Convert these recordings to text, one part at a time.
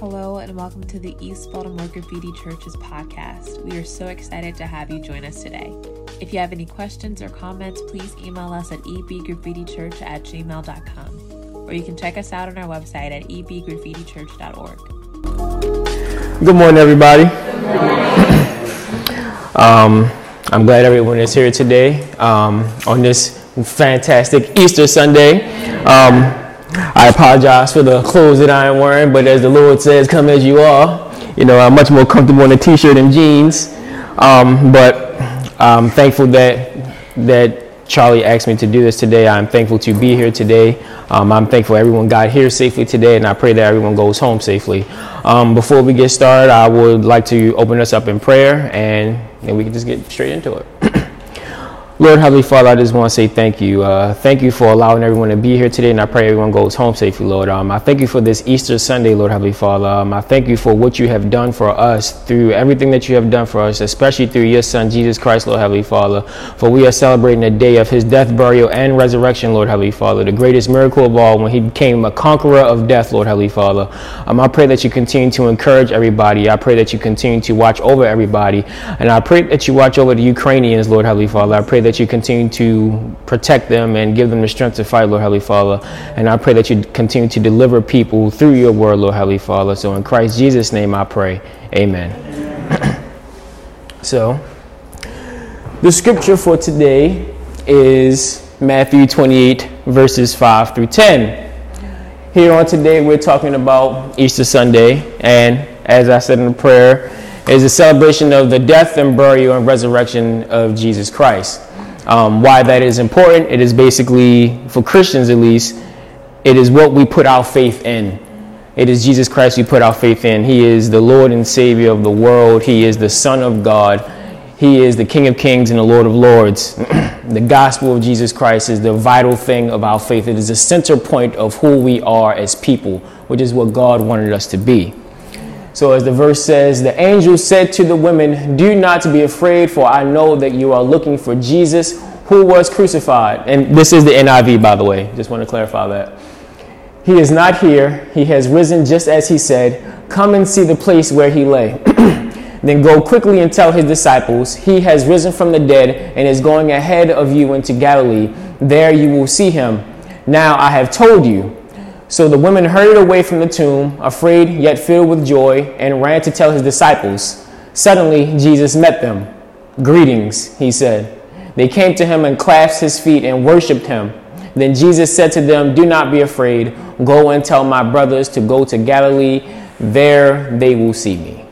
Hello, and welcome to the East Baltimore Graffiti Church's podcast. We are so excited to have you join us today. If you have any questions or comments, please email us at ebgraffitichurch at gmail.com, or you can check us out on our website at ebgraffitichurch.org. Good morning, everybody. um, I'm glad everyone is here today um, on this fantastic Easter Sunday. Um, I apologize for the clothes that I am wearing, but as the Lord says, come as you are. You know, I'm much more comfortable in a t-shirt and jeans. Um, but I'm thankful that that Charlie asked me to do this today. I'm thankful to be here today. Um, I'm thankful everyone got here safely today, and I pray that everyone goes home safely. Um, before we get started, I would like to open us up in prayer, and then we can just get straight into it. Lord Heavenly Father, I just want to say thank you. Uh, thank you for allowing everyone to be here today, and I pray everyone goes home safely, Lord. Um, I thank you for this Easter Sunday, Lord Heavenly Father. Um, I thank you for what you have done for us through everything that you have done for us, especially through your Son, Jesus Christ, Lord Heavenly Father. For we are celebrating the day of his death, burial, and resurrection, Lord Heavenly Father, the greatest miracle of all when he became a conqueror of death, Lord Heavenly Father. Um, I pray that you continue to encourage everybody. I pray that you continue to watch over everybody. And I pray that you watch over the Ukrainians, Lord Heavenly Father. I pray that you continue to protect them and give them the strength to fight, Lord Heavenly Father. And I pray that you continue to deliver people through your word, Lord Heavenly Father. So in Christ Jesus' name I pray. Amen. so, the scripture for today is Matthew 28, verses 5 through 10. Here on today, we're talking about Easter Sunday. And as I said in the prayer, is a celebration of the death and burial and resurrection of Jesus Christ. Um, why that is important, it is basically, for Christians at least, it is what we put our faith in. It is Jesus Christ we put our faith in. He is the Lord and Savior of the world. He is the Son of God. He is the King of Kings and the Lord of Lords. the gospel of Jesus Christ is the vital thing of our faith. It is the center point of who we are as people, which is what God wanted us to be. So, as the verse says, the angel said to the women, Do not be afraid, for I know that you are looking for Jesus who was crucified. And this is the NIV, by the way. Just want to clarify that. He is not here. He has risen just as he said. Come and see the place where he lay. then go quickly and tell his disciples, He has risen from the dead and is going ahead of you into Galilee. There you will see him. Now I have told you. So the women hurried away from the tomb, afraid yet filled with joy, and ran to tell his disciples. Suddenly, Jesus met them. Greetings, he said. They came to him and clasped his feet and worshiped him. Then Jesus said to them, Do not be afraid. Go and tell my brothers to go to Galilee. There they will see me.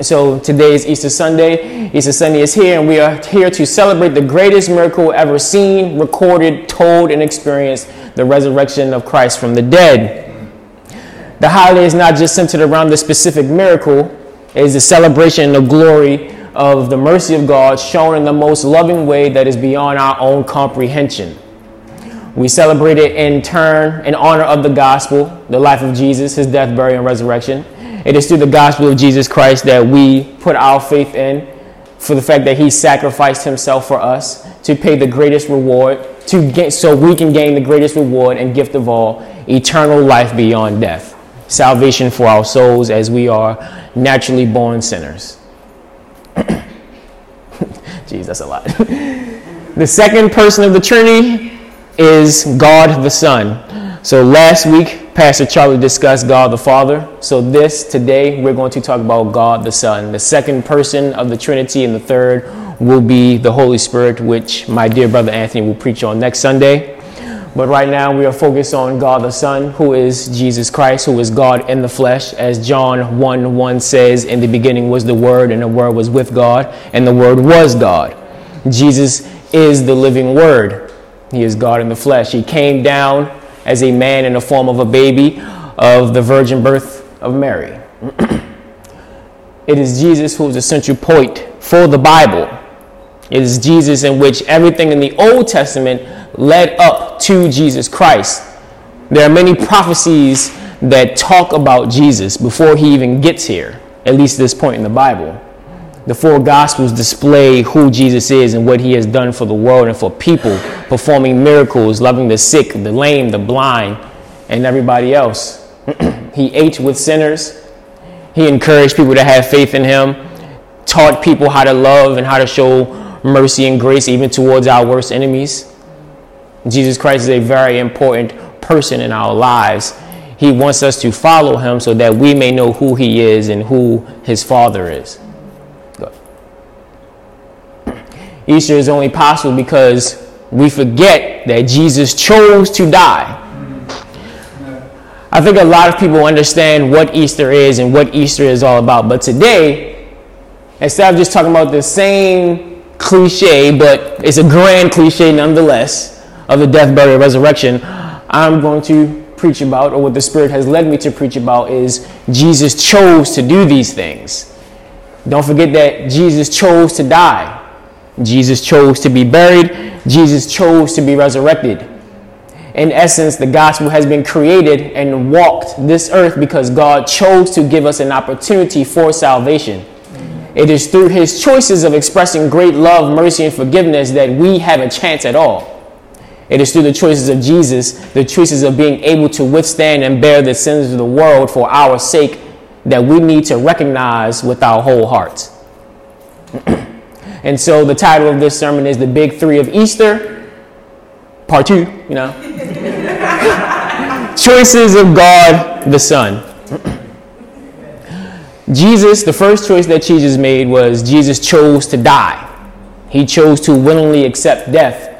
So today is Easter Sunday. Easter Sunday is here, and we are here to celebrate the greatest miracle ever seen, recorded, told, and experienced the resurrection of Christ from the dead. The holiday is not just centered around the specific miracle, it is a celebration of glory of the mercy of God shown in the most loving way that is beyond our own comprehension. We celebrate it in turn in honor of the gospel, the life of Jesus, his death, burial, and resurrection. It is through the gospel of Jesus Christ that we put our faith in for the fact that he sacrificed himself for us to pay the greatest reward, to get, so we can gain the greatest reward and gift of all, eternal life beyond death. Salvation for our souls as we are naturally born sinners. Jeez, that's a lot. the second person of the Trinity is God the Son. So last week, Pastor Charlie discussed God the Father. So this, today, we're going to talk about God the Son, the second person of the Trinity, and the third will be the Holy Spirit, which my dear brother Anthony will preach on next Sunday. But right now, we are focused on God the Son, who is Jesus Christ, who is God in the flesh. As John 1 1 says, In the beginning was the Word, and the Word was with God, and the Word was God. Jesus is the living Word. He is God in the flesh. He came down as a man in the form of a baby of the virgin birth of Mary. it is Jesus who is the central point for the Bible. It is Jesus in which everything in the Old Testament led up to Jesus Christ. There are many prophecies that talk about Jesus before he even gets here, at least this point in the Bible. The four Gospels display who Jesus is and what he has done for the world and for people, performing miracles, loving the sick, the lame, the blind, and everybody else. he ate with sinners. He encouraged people to have faith in him, taught people how to love and how to show mercy and grace even towards our worst enemies. Jesus Christ is a very important person in our lives. He wants us to follow him so that we may know who he is and who his father is. Easter is only possible because we forget that Jesus chose to die. I think a lot of people understand what Easter is and what Easter is all about. But today, instead of just talking about the same cliche, but it's a grand cliche nonetheless, of the death, burial, resurrection, I'm going to preach about, or what the Spirit has led me to preach about, is Jesus chose to do these things. Don't forget that Jesus chose to die. Jesus chose to be buried. Jesus chose to be resurrected. In essence, the gospel has been created and walked this earth because God chose to give us an opportunity for salvation. It is through his choices of expressing great love, mercy, and forgiveness that we have a chance at all. It is through the choices of Jesus, the choices of being able to withstand and bear the sins of the world for our sake, that we need to recognize with our whole hearts. And so the title of this sermon is The Big Three of Easter, part two, you know. Choices of God the Son. Jesus, the first choice that Jesus made was Jesus chose to die. He chose to willingly accept death.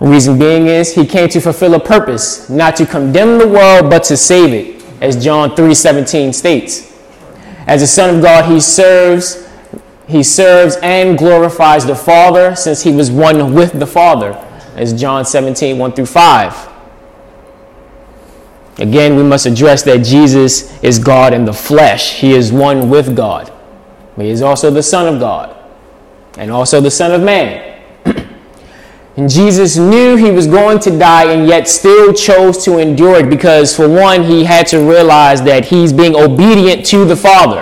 Reason being is he came to fulfill a purpose, not to condemn the world, but to save it, as John 3:17 states. As a son of God, he serves he serves and glorifies the Father since he was one with the Father, as John 17, 1 through 5. Again, we must address that Jesus is God in the flesh. He is one with God. He is also the Son of God and also the Son of Man. And Jesus knew he was going to die and yet still chose to endure it because, for one, he had to realize that he's being obedient to the Father.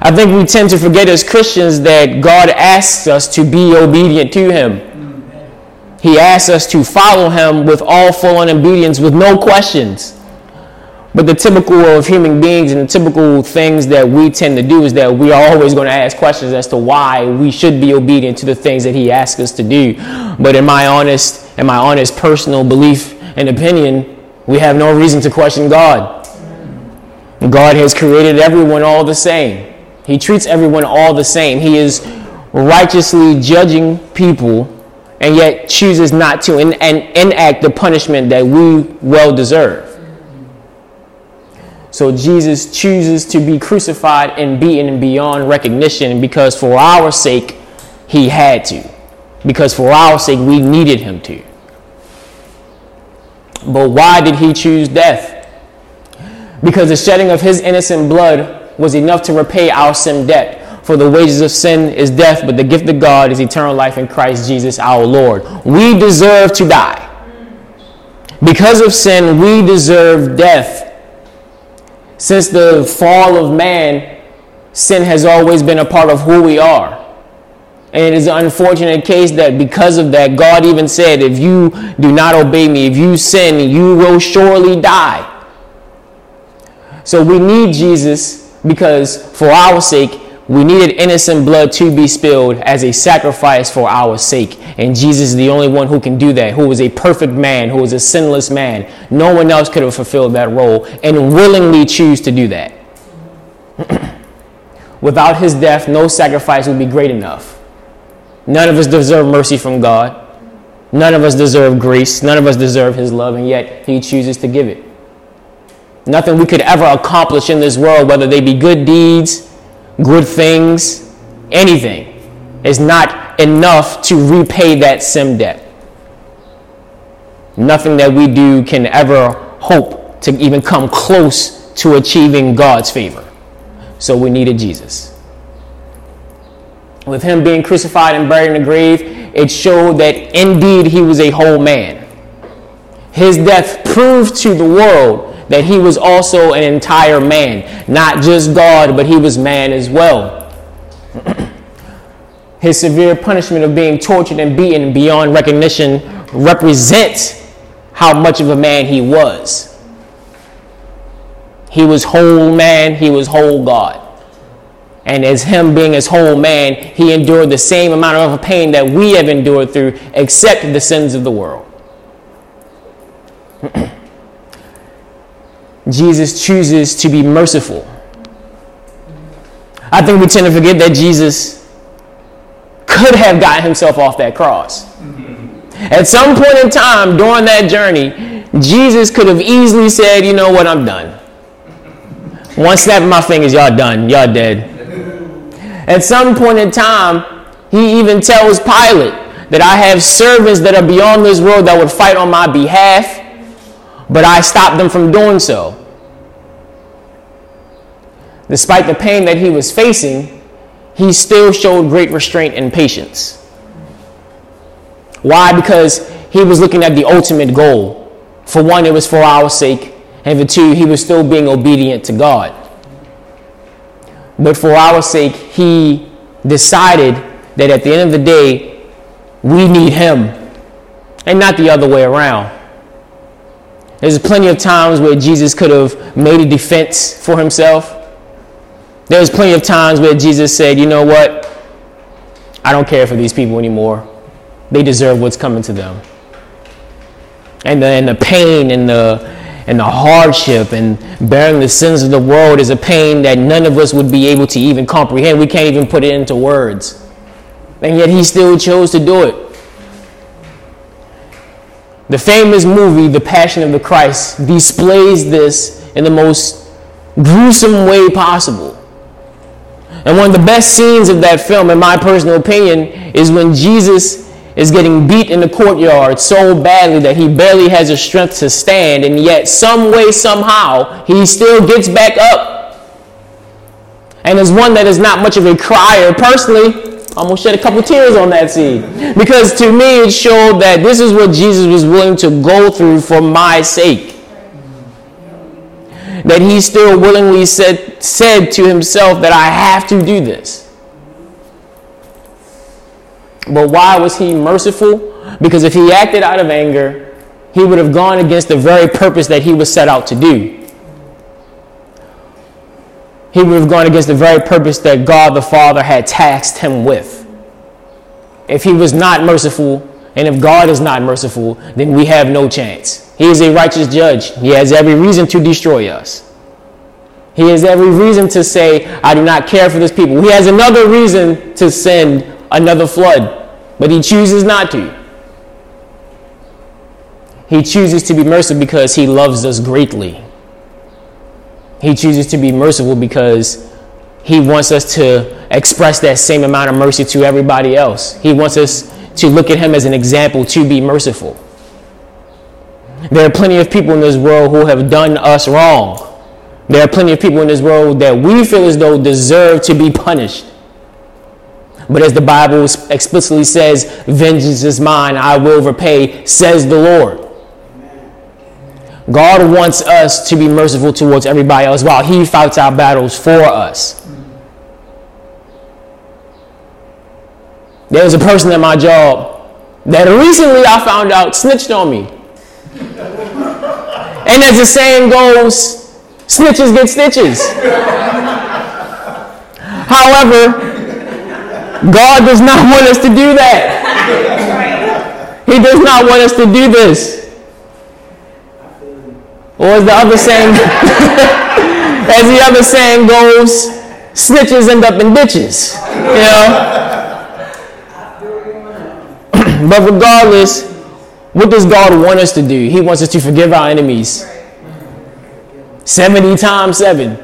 I think we tend to forget as Christians that God asks us to be obedient to Him. He asks us to follow Him with all full obedience, with no questions. But the typical of human beings and the typical things that we tend to do is that we are always going to ask questions as to why we should be obedient to the things that He asks us to do. But in my honest, in my honest personal belief and opinion, we have no reason to question God. God has created everyone all the same. He treats everyone all the same. He is righteously judging people and yet chooses not to en- enact the punishment that we well deserve. So Jesus chooses to be crucified and beaten beyond recognition because for our sake, he had to. Because for our sake, we needed him to. But why did he choose death? Because the shedding of his innocent blood was enough to repay our sin debt. For the wages of sin is death, but the gift of God is eternal life in Christ Jesus our Lord. We deserve to die. Because of sin, we deserve death. Since the fall of man, sin has always been a part of who we are. And it is an unfortunate case that because of that, God even said, if you do not obey me, if you sin, you will surely die. So we need Jesus because for our sake, we needed innocent blood to be spilled as a sacrifice for our sake. And Jesus is the only one who can do that, who was a perfect man, who was a sinless man. No one else could have fulfilled that role and willingly choose to do that. Without his death, no sacrifice would be great enough. None of us deserve mercy from God. None of us deserve grace. None of us deserve his love, and yet he chooses to give it. Nothing we could ever accomplish in this world, whether they be good deeds, good things, anything, is not enough to repay that sin debt. Nothing that we do can ever hope to even come close to achieving God's favor. So we needed Jesus. With him being crucified and buried in the grave, it showed that indeed he was a whole man. His death proved to the world that he was also an entire man, not just God, but he was man as well. His severe punishment of being tortured and beaten beyond recognition represents how much of a man he was. He was whole man, he was whole God. And as him being his whole man, he endured the same amount of pain that we have endured through, except the sins of the world. Jesus chooses to be merciful. I think we tend to forget that Jesus could have gotten himself off that cross. At some point in time during that journey, Jesus could have easily said, You know what, I'm done. One snap of my fingers, y'all done, y'all dead. At some point in time, he even tells Pilate that I have servants that are beyond this world that would fight on my behalf, but I stopped them from doing so. Despite the pain that he was facing, he still showed great restraint and patience. Why? Because he was looking at the ultimate goal. For one, it was for our sake, and for two, he was still being obedient to God. But for our sake, he decided that at the end of the day, we need him and not the other way around. There's plenty of times where Jesus could have made a defense for himself. There's plenty of times where Jesus said, you know what? I don't care for these people anymore. They deserve what's coming to them. And the, and the pain and the, and the hardship and bearing the sins of the world is a pain that none of us would be able to even comprehend. We can't even put it into words. And yet he still chose to do it. The famous movie, The Passion of the Christ, displays this in the most gruesome way possible. And one of the best scenes of that film, in my personal opinion, is when Jesus is getting beat in the courtyard so badly that he barely has the strength to stand, and yet, some way, somehow, he still gets back up. And is one that is not much of a crier. Personally, almost shed a couple tears on that scene. Because to me, it showed that this is what Jesus was willing to go through for my sake. That he still willingly said, said to himself that I have to do this. But why was he merciful? Because if he acted out of anger, he would have gone against the very purpose that he was set out to do. He would have gone against the very purpose that God the Father had tasked him with. If he was not merciful, and if God is not merciful, then we have no chance. He is a righteous judge. He has every reason to destroy us. He has every reason to say, I do not care for this people. He has another reason to send another flood, but he chooses not to. He chooses to be merciful because he loves us greatly. He chooses to be merciful because he wants us to express that same amount of mercy to everybody else. He wants us to look at him as an example to be merciful. There are plenty of people in this world who have done us wrong. There are plenty of people in this world that we feel as though deserve to be punished. But as the Bible explicitly says, vengeance is mine, I will repay, says the Lord. God wants us to be merciful towards everybody else while He fights our battles for us. There was a person at my job that recently I found out snitched on me. and as the saying goes, snitches get stitches. However, God does not want us to do that. He does not want us to do this. Or as the other saying, as the other saying goes, snitches end up in ditches. You know? but regardless, what does God want us to do? He wants us to forgive our enemies. 70 times 7.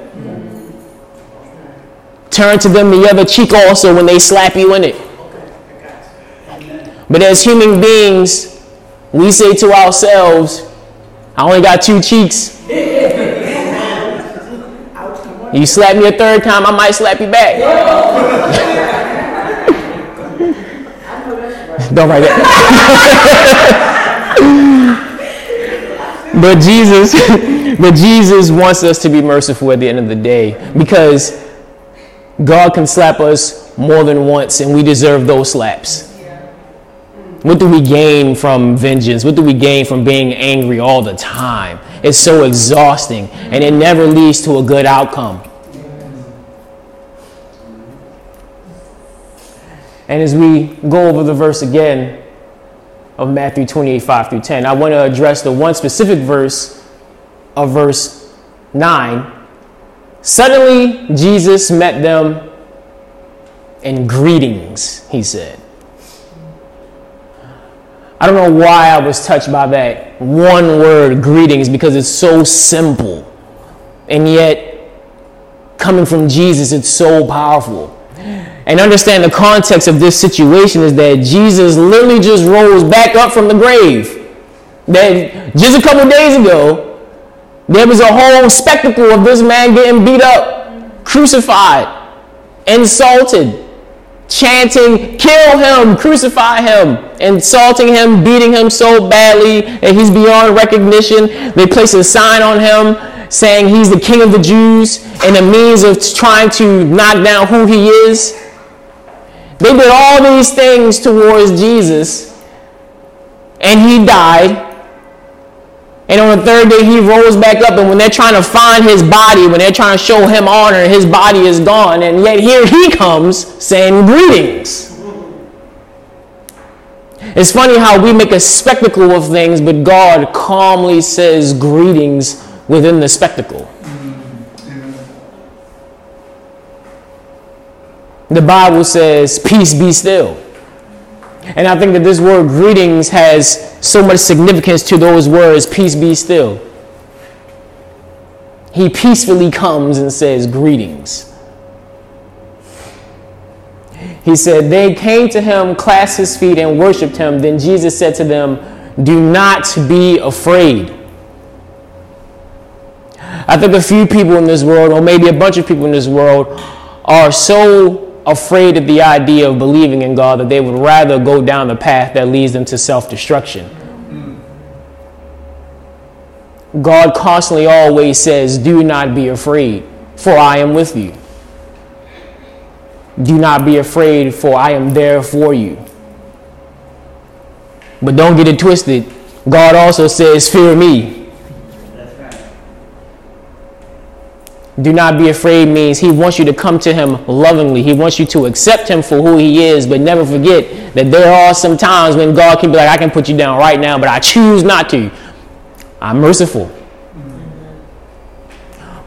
Turn to them the other cheek also when they slap you in it. But as human beings, we say to ourselves, I only got two cheeks. You slap me a third time, I might slap you back. Don't write that. but Jesus, but Jesus wants us to be merciful at the end of the day because God can slap us more than once and we deserve those slaps. What do we gain from vengeance? What do we gain from being angry all the time? It's so exhausting and it never leads to a good outcome. And as we go over the verse again of Matthew 28 5 through 10, I want to address the one specific verse of verse 9. Suddenly, Jesus met them in greetings, he said. I don't know why I was touched by that one word, greetings, because it's so simple. And yet, coming from Jesus, it's so powerful. And understand the context of this situation is that Jesus literally just rose back up from the grave. That just a couple days ago, there was a whole spectacle of this man getting beat up, crucified, insulted, chanting, kill him, crucify him, insulting him, beating him so badly that he's beyond recognition. They place a sign on him saying he's the king of the Jews and a means of trying to knock down who he is. They did all these things towards Jesus and he died. And on the third day, he rose back up. And when they're trying to find his body, when they're trying to show him honor, his body is gone. And yet here he comes saying, Greetings. It's funny how we make a spectacle of things, but God calmly says greetings within the spectacle. The Bible says, Peace be still. And I think that this word greetings has so much significance to those words, peace be still. He peacefully comes and says, Greetings. He said, They came to him, clasped his feet, and worshiped him. Then Jesus said to them, Do not be afraid. I think a few people in this world, or maybe a bunch of people in this world, are so afraid of the idea of believing in God that they would rather go down the path that leads them to self destruction. God constantly always says, Do not be afraid, for I am with you. Do not be afraid, for I am there for you. But don't get it twisted. God also says, Fear me. Do not be afraid means he wants you to come to him lovingly. He wants you to accept him for who he is, but never forget that there are some times when God can be like, I can put you down right now, but I choose not to. I'm merciful.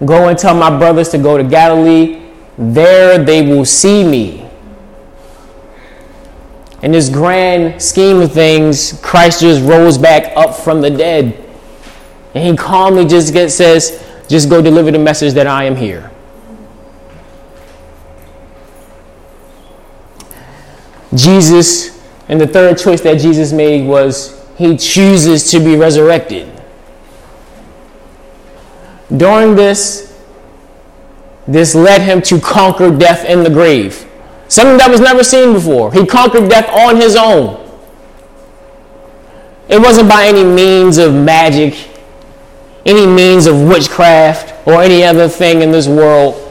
Go and tell my brothers to go to Galilee. There they will see me. In this grand scheme of things, Christ just rose back up from the dead. And he calmly just gets, says, just go deliver the message that I am here. Jesus, and the third choice that Jesus made was he chooses to be resurrected. During this, this led him to conquer death in the grave. Something that was never seen before. He conquered death on his own. It wasn't by any means of magic any means of witchcraft or any other thing in this world.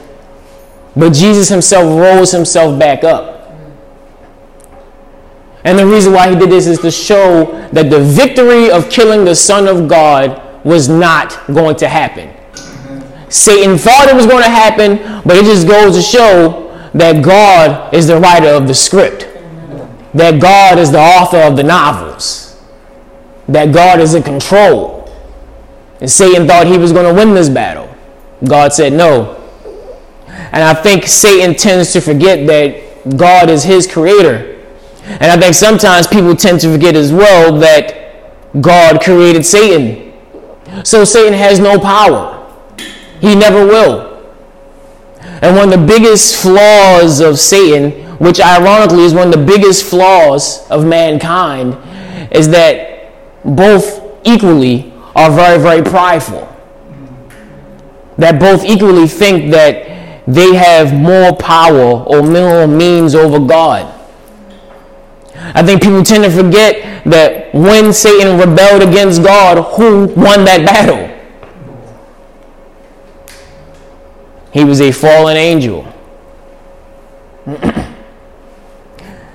But Jesus himself rose himself back up. And the reason why he did this is to show that the victory of killing the Son of God was not going to happen. Satan thought it was going to happen, but it just goes to show that God is the writer of the script, that God is the author of the novels, that God is in control. And Satan thought he was going to win this battle. God said no. And I think Satan tends to forget that God is his creator. And I think sometimes people tend to forget as well that God created Satan. So Satan has no power. He never will. And one of the biggest flaws of Satan, which ironically is one of the biggest flaws of mankind, is that both equally are very, very prideful. That both equally think that they have more power or more means over God. I think people tend to forget that when Satan rebelled against God, who won that battle? He was a fallen angel.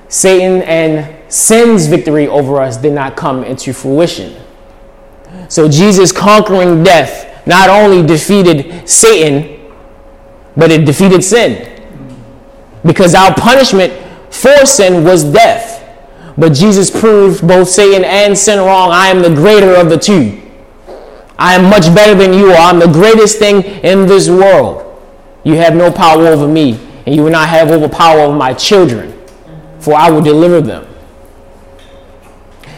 Satan and sin's victory over us did not come into fruition. So Jesus conquering death not only defeated Satan, but it defeated sin. Because our punishment for sin was death. But Jesus proved both Satan and sin wrong. I am the greater of the two. I am much better than you are. I'm the greatest thing in this world. You have no power over me, and you will not have over power over my children, for I will deliver them.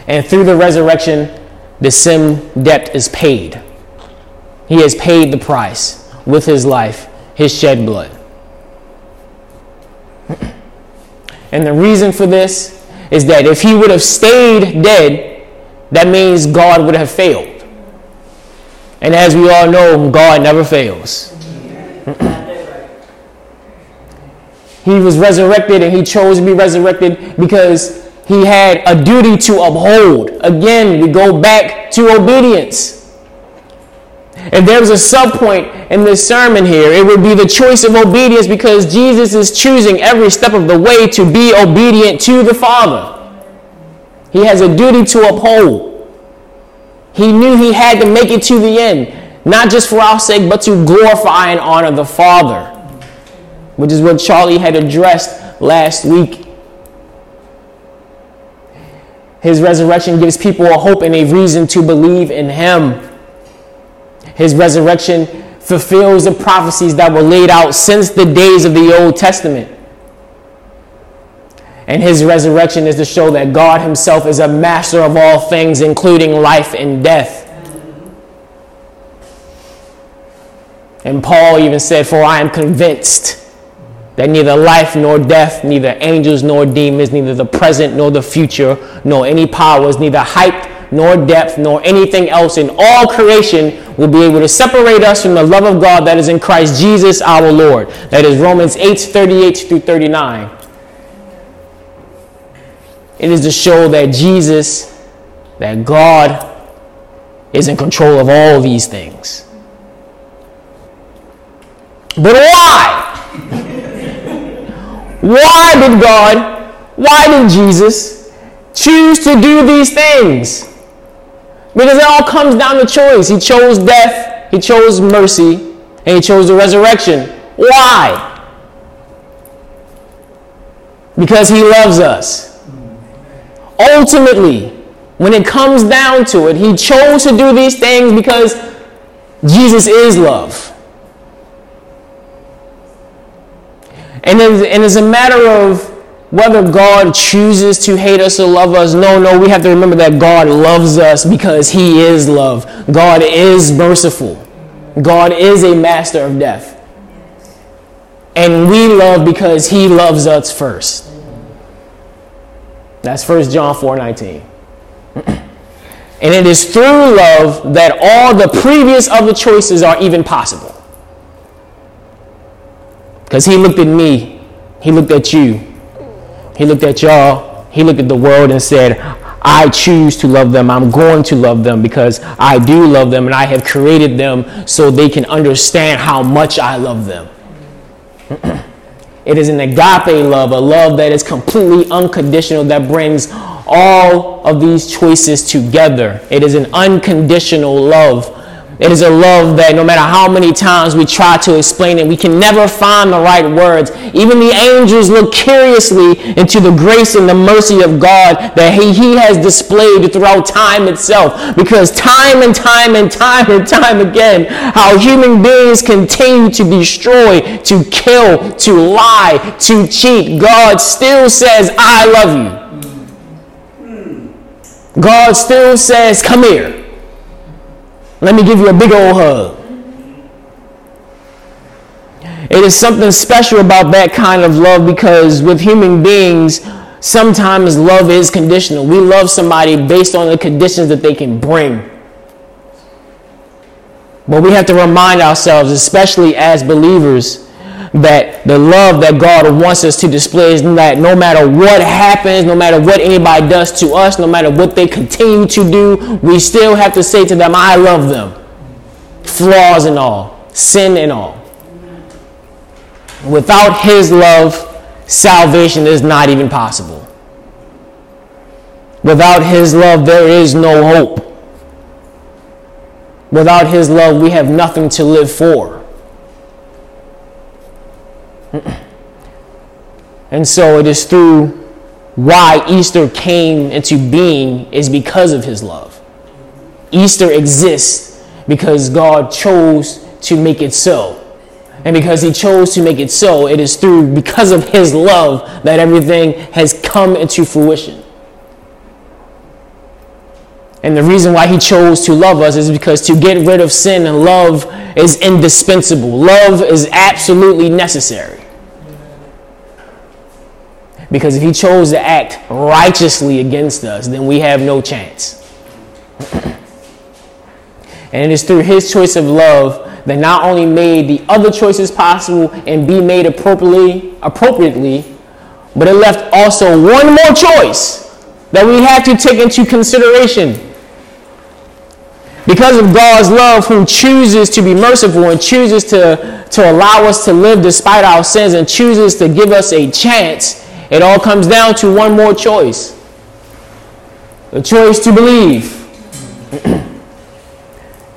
And through the resurrection, the sin debt is paid. He has paid the price with his life, his shed blood. And the reason for this is that if he would have stayed dead, that means God would have failed. And as we all know, God never fails. he was resurrected and he chose to be resurrected because he had a duty to uphold. Again, we go back to obedience. If there was a subpoint in this sermon here, it would be the choice of obedience because Jesus is choosing every step of the way to be obedient to the Father. He has a duty to uphold. He knew he had to make it to the end, not just for our sake, but to glorify and honor the Father, which is what Charlie had addressed last week. His resurrection gives people a hope and a reason to believe in him. His resurrection fulfills the prophecies that were laid out since the days of the Old Testament. And his resurrection is to show that God himself is a master of all things, including life and death. And Paul even said, For I am convinced that neither life nor death, neither angels nor demons, neither the present nor the future, nor any powers, neither height nor depth, nor anything else in all creation will be able to separate us from the love of God that is in Christ Jesus our Lord. That is Romans 8 38 through 39. It is to show that Jesus, that God is in control of all these things. But why? Why did God, why did Jesus choose to do these things? Because it all comes down to choice. He chose death, he chose mercy, and he chose the resurrection. Why? Because he loves us. Ultimately, when it comes down to it, he chose to do these things because Jesus is love. And, and it's a matter of whether God chooses to hate us or love us, no, no, we have to remember that God loves us because He is love. God is merciful. God is a master of death. And we love because He loves us first. That's 1 John 4 19. and it is through love that all the previous other choices are even possible. Because He looked at me, He looked at you, he looked at y'all, he looked at the world and said, I choose to love them. I'm going to love them because I do love them and I have created them so they can understand how much I love them. it is an agape love, a love that is completely unconditional, that brings all of these choices together. It is an unconditional love it is a love that no matter how many times we try to explain it, we can never find the right words. Even the angels look curiously into the grace and the mercy of God that he, he has displayed throughout time itself. Because time and time and time and time again, how human beings continue to destroy, to kill, to lie, to cheat, God still says, I love you. God still says, Come here. Let me give you a big old hug. It is something special about that kind of love because with human beings, sometimes love is conditional. We love somebody based on the conditions that they can bring. But we have to remind ourselves, especially as believers, that the love that God wants us to display is that no matter what happens, no matter what anybody does to us, no matter what they continue to do, we still have to say to them, I love them. Flaws and all, sin and all. Without His love, salvation is not even possible. Without His love, there is no hope. Without His love, we have nothing to live for. And so it is through why Easter came into being is because of his love. Easter exists because God chose to make it so. And because he chose to make it so, it is through because of his love that everything has come into fruition. And the reason why he chose to love us is because to get rid of sin, and love is indispensable. Love is absolutely necessary. Because if he chose to act righteously against us, then we have no chance. and it is through his choice of love that not only made the other choices possible and be made appropriately, appropriately, but it left also one more choice that we have to take into consideration. Because of God's love, who chooses to be merciful and chooses to, to allow us to live despite our sins and chooses to give us a chance it all comes down to one more choice the choice to believe.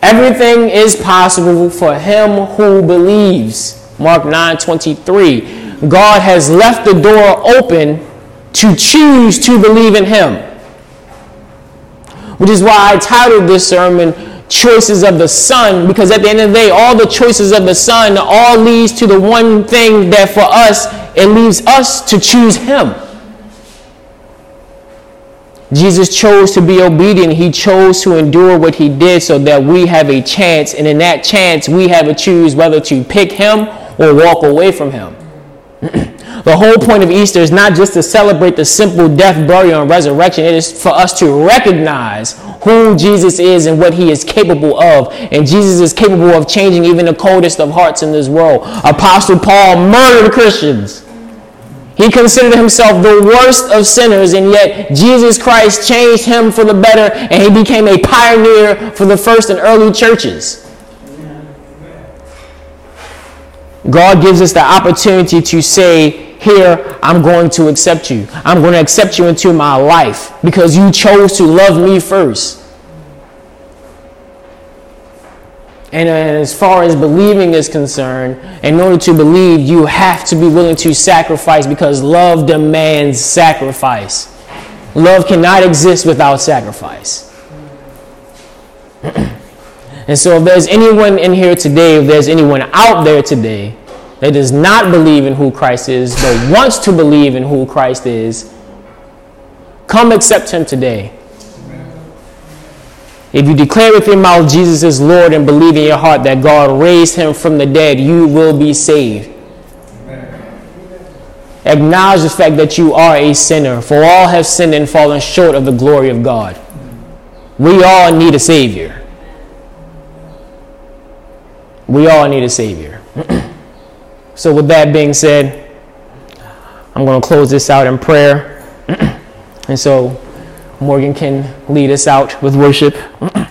Everything is possible for him who believes. Mark 9 23. God has left the door open to choose to believe in him. Which is why I titled this sermon Choices of the Son, because at the end of the day, all the choices of the Son all leads to the one thing that for us it leaves us to choose Him. Jesus chose to be obedient. He chose to endure what he did so that we have a chance. And in that chance, we have a choose whether to pick him or walk away from him. the whole point of Easter is not just to celebrate the simple death, burial, and resurrection. It is for us to recognize who Jesus is and what he is capable of. And Jesus is capable of changing even the coldest of hearts in this world. Apostle Paul murdered Christians. He considered himself the worst of sinners, and yet Jesus Christ changed him for the better, and he became a pioneer for the first and early churches. God gives us the opportunity to say, Here, I'm going to accept you. I'm going to accept you into my life because you chose to love me first. Uh, and as far as believing is concerned, in order to believe, you have to be willing to sacrifice because love demands sacrifice. Love cannot exist without sacrifice. and so, if there's anyone in here today, if there's anyone out there today that does not believe in who Christ is, but wants to believe in who Christ is, come accept Him today. If you declare with your mouth Jesus is Lord and believe in your heart that God raised him from the dead, you will be saved. Acknowledge the fact that you are a sinner, for all have sinned and fallen short of the glory of God. We all need a Savior. We all need a Savior. so, with that being said, I'm going to close this out in prayer. and so, Morgan can lead us out with worship.